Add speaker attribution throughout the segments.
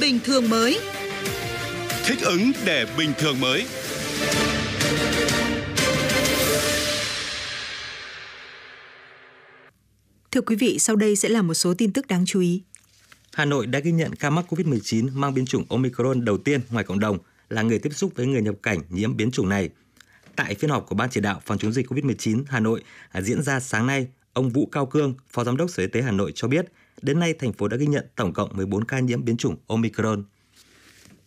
Speaker 1: bình thường mới.
Speaker 2: Thích ứng để bình thường mới.
Speaker 1: Thưa quý vị, sau đây sẽ là một số tin tức đáng chú ý.
Speaker 3: Hà Nội đã ghi nhận ca mắc COVID-19 mang biến chủng Omicron đầu tiên ngoài cộng đồng là người tiếp xúc với người nhập cảnh nhiễm biến chủng này. Tại phiên họp của Ban chỉ đạo phòng chống dịch COVID-19 Hà Nội diễn ra sáng nay, ông Vũ Cao Cương, Phó Giám đốc Sở Y tế Hà Nội cho biết, đến nay thành phố đã ghi nhận tổng cộng 14 ca nhiễm biến chủng Omicron.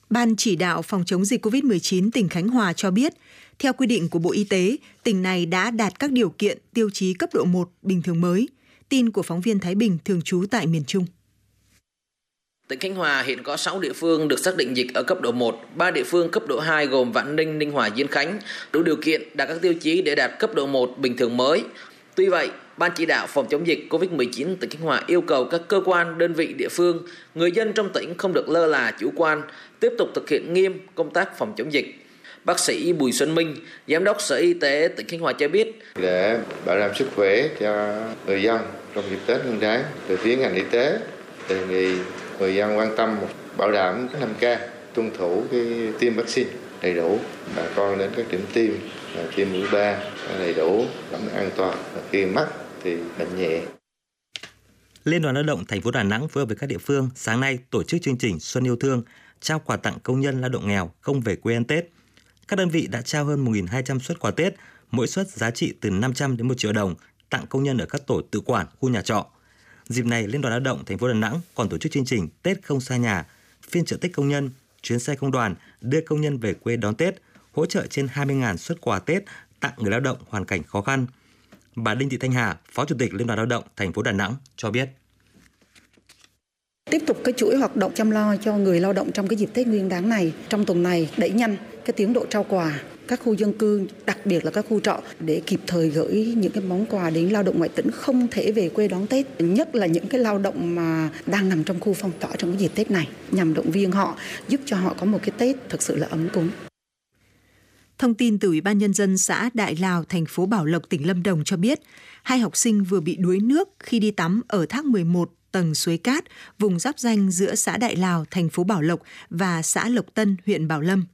Speaker 1: Ban chỉ đạo phòng chống dịch COVID-19 tỉnh Khánh Hòa cho biết, theo quy định của Bộ Y tế, tỉnh này đã đạt các điều kiện tiêu chí cấp độ 1 bình thường mới. Tin của phóng viên Thái Bình thường trú tại miền Trung.
Speaker 4: Tỉnh Khánh Hòa hiện có 6 địa phương được xác định dịch ở cấp độ 1, 3 địa phương cấp độ 2 gồm Vạn Ninh, Ninh Hòa, Diên Khánh đủ điều kiện đạt các tiêu chí để đạt cấp độ 1 bình thường mới. Tuy vậy, Ban chỉ đạo phòng chống dịch COVID-19 tỉnh Khánh Hòa yêu cầu các cơ quan, đơn vị địa phương, người dân trong tỉnh không được lơ là chủ quan, tiếp tục thực hiện nghiêm công tác phòng chống dịch. Bác sĩ Bùi Xuân Minh, Giám đốc Sở Y tế tỉnh Khánh Hòa cho biết.
Speaker 5: Để bảo đảm sức khỏe cho người dân trong dịp Tết Nguyên đáng, từ phía ngành y tế đề nghị người dân quan tâm bảo đảm 5K, tuân thủ cái tiêm vaccine đầy đủ, bà con đến các điểm tiêm tiêm mũi 3 đầy đủ, đảm an toàn. Khi mắc thì bệnh nhẹ.
Speaker 3: Liên đoàn Lao động thành phố Đà Nẵng phối hợp với các địa phương sáng nay tổ chức chương trình Xuân yêu thương, trao quà tặng công nhân lao động nghèo không về quê ăn Tết. Các đơn vị đã trao hơn 1.200 suất quà Tết, mỗi suất giá trị từ 500 đến 1 triệu đồng tặng công nhân ở các tổ tự quản, khu nhà trọ. Dịp này, Liên đoàn Lao động thành phố Đà Nẵng còn tổ chức chương trình Tết không xa nhà, phiên trợ Tết công nhân, chuyến xe công đoàn đưa công nhân về quê đón Tết, hỗ trợ trên 20.000 suất quà Tết tặng người lao động hoàn cảnh khó khăn. Bà Đinh Thị Thanh Hà, Phó Chủ tịch Liên đoàn Lao động thành phố Đà Nẵng cho biết.
Speaker 6: Tiếp tục cái chuỗi hoạt động chăm lo cho người lao động trong cái dịp Tết Nguyên đán này, trong tuần này đẩy nhanh cái tiến độ trao quà các khu dân cư, đặc biệt là các khu trọ để kịp thời gửi những cái món quà đến lao động ngoại tỉnh không thể về quê đón Tết, nhất là những cái lao động mà đang nằm trong khu phong tỏa trong cái dịp Tết này nhằm động viên họ, giúp cho họ có một cái Tết thực sự là ấm cúng.
Speaker 1: Thông tin từ Ủy ban Nhân dân xã Đại Lào, thành phố Bảo Lộc, tỉnh Lâm Đồng cho biết, hai học sinh vừa bị đuối nước khi đi tắm ở thác 11 tầng suối cát, vùng giáp danh giữa xã Đại Lào, thành phố Bảo Lộc và xã Lộc Tân, huyện Bảo Lâm.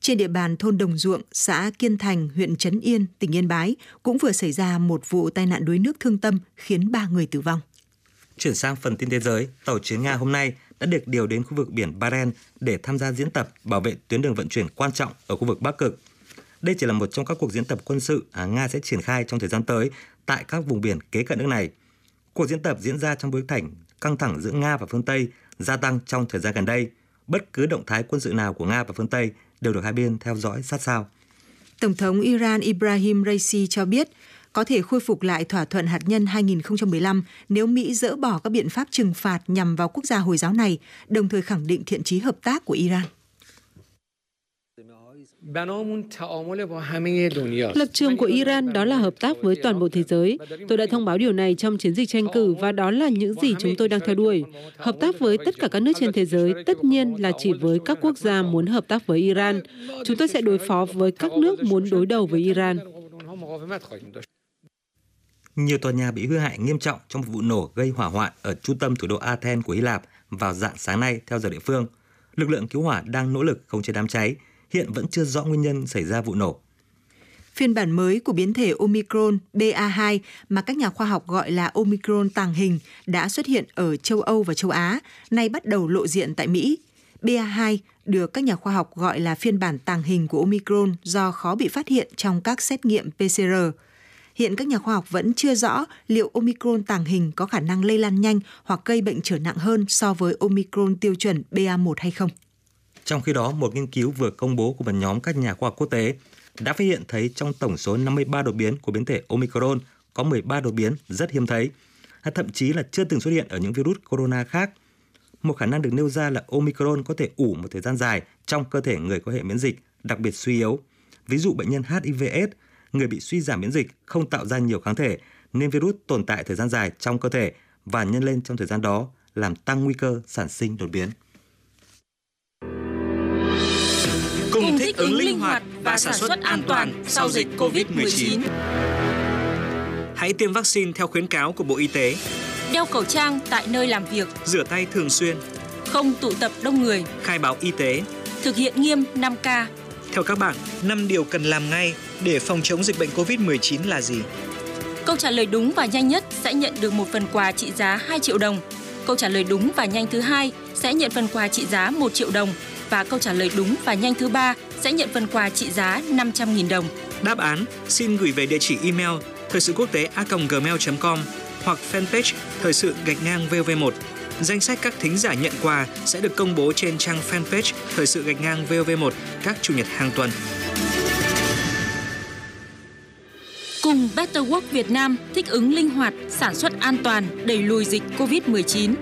Speaker 1: Trên địa bàn thôn Đồng Duộng, xã Kiên Thành, huyện Trấn Yên, tỉnh Yên Bái cũng vừa xảy ra một vụ tai nạn đuối nước thương tâm khiến ba người tử vong.
Speaker 3: Chuyển sang phần tin thế giới, tàu chiến Nga hôm nay đã được điều đến khu vực biển Baren để tham gia diễn tập bảo vệ tuyến đường vận chuyển quan trọng ở khu vực Bắc Cực. Đây chỉ là một trong các cuộc diễn tập quân sự à, Nga sẽ triển khai trong thời gian tới tại các vùng biển kế cận nước này. Cuộc diễn tập diễn ra trong bối cảnh căng thẳng giữa Nga và phương Tây gia tăng trong thời gian gần đây. Bất cứ động thái quân sự nào của Nga và phương Tây đều được hai bên theo dõi sát sao.
Speaker 1: Tổng thống Iran Ibrahim Raisi cho biết có thể khôi phục lại thỏa thuận hạt nhân 2015 nếu Mỹ dỡ bỏ các biện pháp trừng phạt nhằm vào quốc gia Hồi giáo này, đồng thời khẳng định thiện chí hợp tác của Iran.
Speaker 7: Lập trường của Iran đó là hợp tác với toàn bộ thế giới. Tôi đã thông báo điều này trong chiến dịch tranh cử và đó là những gì chúng tôi đang theo đuổi. Hợp tác với tất cả các nước trên thế giới tất nhiên là chỉ với các quốc gia muốn hợp tác với Iran. Chúng tôi sẽ đối phó với các nước muốn đối đầu với Iran.
Speaker 3: Nhiều tòa nhà bị hư hại nghiêm trọng trong một vụ nổ gây hỏa hoạn ở trung tâm thủ đô Athens của Hy Lạp vào dạng sáng nay theo giờ địa phương. Lực lượng cứu hỏa đang nỗ lực khống chế đám cháy, hiện vẫn chưa rõ nguyên nhân xảy ra vụ nổ.
Speaker 1: Phiên bản mới của biến thể Omicron BA2 mà các nhà khoa học gọi là Omicron tàng hình đã xuất hiện ở châu Âu và châu Á, nay bắt đầu lộ diện tại Mỹ. BA2 được các nhà khoa học gọi là phiên bản tàng hình của Omicron do khó bị phát hiện trong các xét nghiệm PCR. Hiện các nhà khoa học vẫn chưa rõ liệu Omicron tàng hình có khả năng lây lan nhanh hoặc gây bệnh trở nặng hơn so với Omicron tiêu chuẩn BA1 hay không.
Speaker 3: Trong khi đó, một nghiên cứu vừa công bố của một nhóm các nhà khoa học quốc tế đã phát hiện thấy trong tổng số 53 đột biến của biến thể Omicron có 13 đột biến rất hiếm thấy, thậm chí là chưa từng xuất hiện ở những virus corona khác. Một khả năng được nêu ra là Omicron có thể ủ một thời gian dài trong cơ thể người có hệ miễn dịch, đặc biệt suy yếu. Ví dụ bệnh nhân HIV/AIDS, người bị suy giảm miễn dịch không tạo ra nhiều kháng thể nên virus tồn tại thời gian dài trong cơ thể và nhân lên trong thời gian đó làm tăng nguy cơ sản sinh đột biến.
Speaker 8: cùng thích ứng linh hoạt và sản xuất an toàn sau dịch COVID-19.
Speaker 9: Hãy tiêm vaccine theo khuyến cáo của Bộ Y tế.
Speaker 8: Đeo khẩu trang tại nơi làm việc.
Speaker 9: Rửa tay thường xuyên.
Speaker 8: không tụ tập đông người,
Speaker 9: khai báo y tế,
Speaker 8: thực hiện nghiêm 5K.
Speaker 9: Theo các bạn, 5 điều cần làm ngay để phòng chống dịch bệnh COVID-19 là gì?
Speaker 8: Câu trả lời đúng và nhanh nhất sẽ nhận được một phần quà trị giá 2 triệu đồng. Câu trả lời đúng và nhanh thứ hai sẽ nhận phần quà trị giá 1 triệu đồng và câu trả lời đúng và nhanh thứ ba sẽ nhận phần quà trị giá 500.000 đồng.
Speaker 9: Đáp án xin gửi về địa chỉ email thời sự quốc tế a.gmail.com hoặc fanpage thời sự gạch ngang VV1. Danh sách các thính giả nhận quà sẽ được công bố trên trang fanpage thời sự gạch ngang VOV1 các chủ nhật hàng tuần.
Speaker 8: Cùng Better Work Việt Nam thích ứng linh hoạt, sản xuất an toàn, đẩy lùi dịch COVID-19.